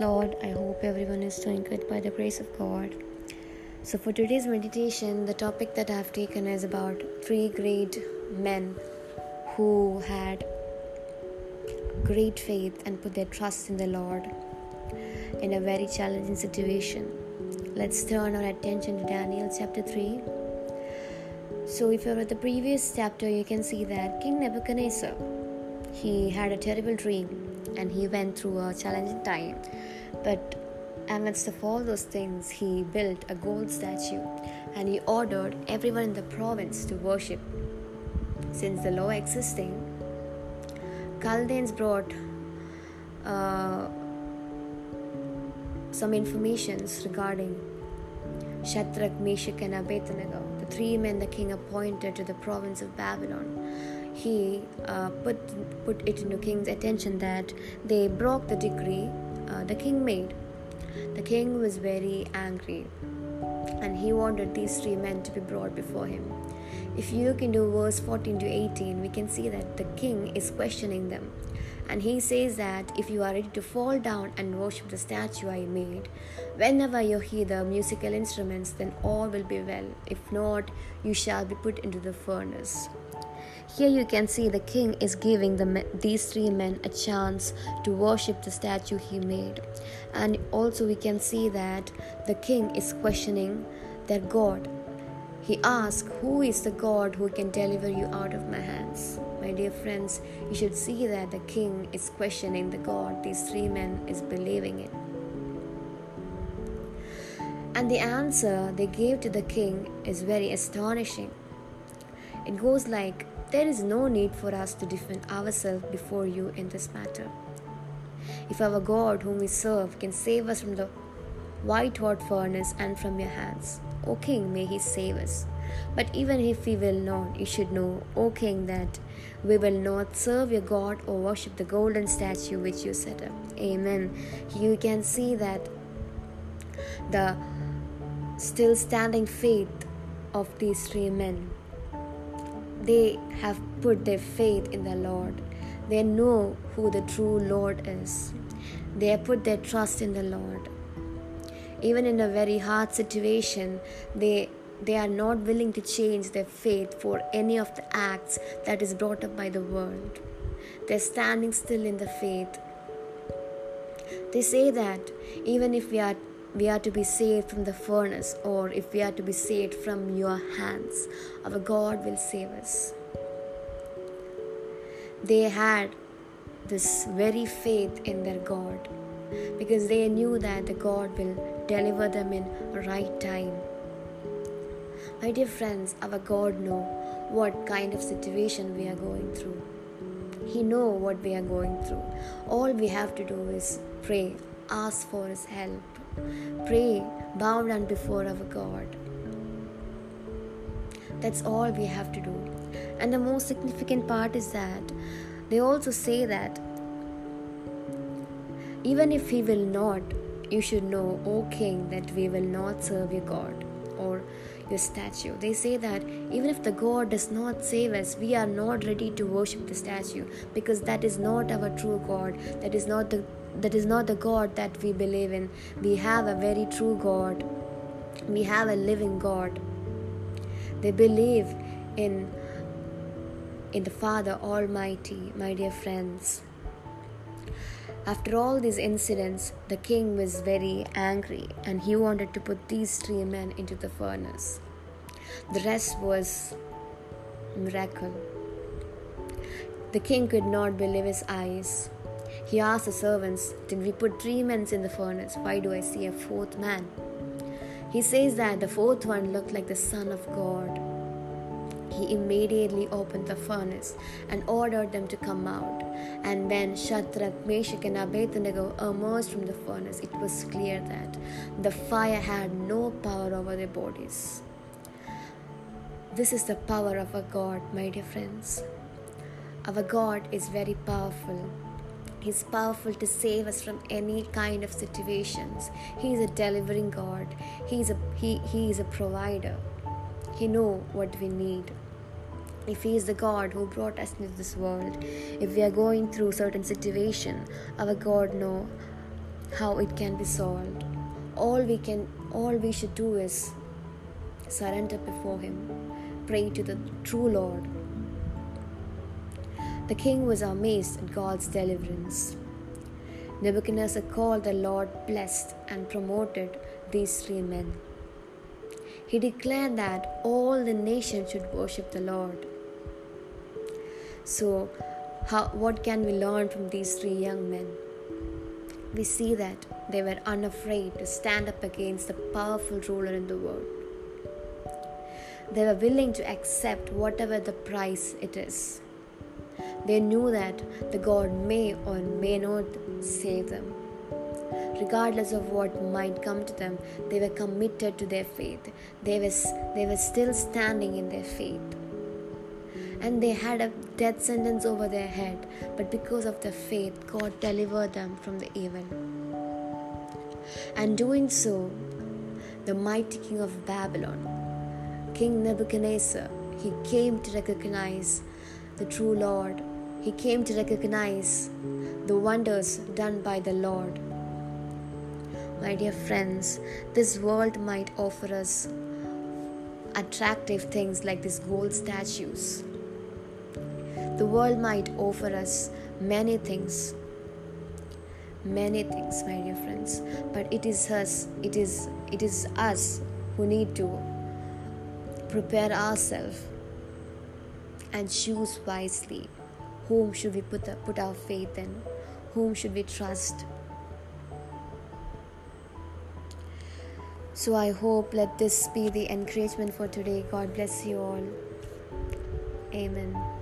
Lord. I hope everyone is doing good by the grace of God. So, for today's meditation, the topic that I've taken is about three great men who had great faith and put their trust in the Lord in a very challenging situation. Let's turn our attention to Daniel chapter 3. So, if you're at the previous chapter, you can see that King Nebuchadnezzar he had a terrible dream and he went through a challenging time. But amidst of all those things, he built a gold statue and he ordered everyone in the province to worship. Since the law existing, Chaldeans brought uh, some informations regarding Shadrach, Meshach, and Abednego, the three men the king appointed to the province of Babylon he uh, put put it into king's attention that they broke the decree uh, the king made. The king was very angry, and he wanted these three men to be brought before him. If you look into verse 14 to 18, we can see that the king is questioning them. And he says that if you are ready to fall down and worship the statue I made, whenever you hear the musical instruments, then all will be well. If not, you shall be put into the furnace. Here you can see the king is giving the, these three men a chance to worship the statue he made. And also we can see that the king is questioning their God. He asks, Who is the God who can deliver you out of my hands? My dear friends, you should see that the king is questioning the God these three men is believing in. And the answer they gave to the king is very astonishing. It goes like, there is no need for us to defend ourselves before you in this matter. If our God, whom we serve, can save us from the white hot furnace and from your hands, O King, may he save us. But even if we will not, you should know, O King, that we will not serve your God or worship the golden statue which you set up. Amen. You can see that the still standing faith of these three men they have put their faith in the Lord. They know who the true Lord is. They have put their trust in the Lord. Even in a very hard situation, they they are not willing to change their faith for any of the acts that is brought up by the world. They're standing still in the faith. They say that even if we are we are to be saved from the furnace, or if we are to be saved from your hands, our God will save us. They had this very faith in their God because they knew that the God will deliver them in right time. My dear friends, our God know what kind of situation we are going through. He know what we are going through. All we have to do is pray, ask for his help Pray, bow down before our God. That's all we have to do. And the most significant part is that they also say that even if He will not, you should know, O King, that we will not serve your God or your statue. They say that even if the God does not save us, we are not ready to worship the statue because that is not our true God. That is not the that is not the God that we believe in. We have a very true God. We have a living God. They believe in in the Father Almighty, my dear friends. After all these incidents, the king was very angry and he wanted to put these three men into the furnace. The rest was miracle. The king could not believe his eyes. He asked the servants, Did we put three men in the furnace? Why do I see a fourth man? He says that the fourth one looked like the Son of God. He immediately opened the furnace and ordered them to come out. And when Shadrach, Meshach, and Abednego emerged from the furnace, it was clear that the fire had no power over their bodies. This is the power of our God, my dear friends. Our God is very powerful. He's powerful to save us from any kind of situations. He is a delivering God. He is a he, he is a provider. He know what we need. If He is the God who brought us into this world, if we are going through certain situation, our God know how it can be solved. All we can all we should do is surrender before him, pray to the true Lord. The king was amazed at God's deliverance. Nebuchadnezzar called the Lord blessed and promoted these three men. He declared that all the nations should worship the Lord. So, how, what can we learn from these three young men? We see that they were unafraid to stand up against the powerful ruler in the world. They were willing to accept whatever the price it is. They knew that the God may or may not save them. Regardless of what might come to them, they were committed to their faith. They were, they were still standing in their faith. And they had a death sentence over their head, but because of their faith, God delivered them from the evil. And doing so, the mighty king of Babylon, King Nebuchadnezzar, he came to recognize the true Lord. He came to recognize the wonders done by the Lord. My dear friends, this world might offer us attractive things like these gold statues. The world might offer us many things. Many things, my dear friends. But it is us, it is it is us who need to prepare ourselves and choose wisely. Whom should we put, put our faith in? Whom should we trust? So I hope let this be the encouragement for today. God bless you all. Amen.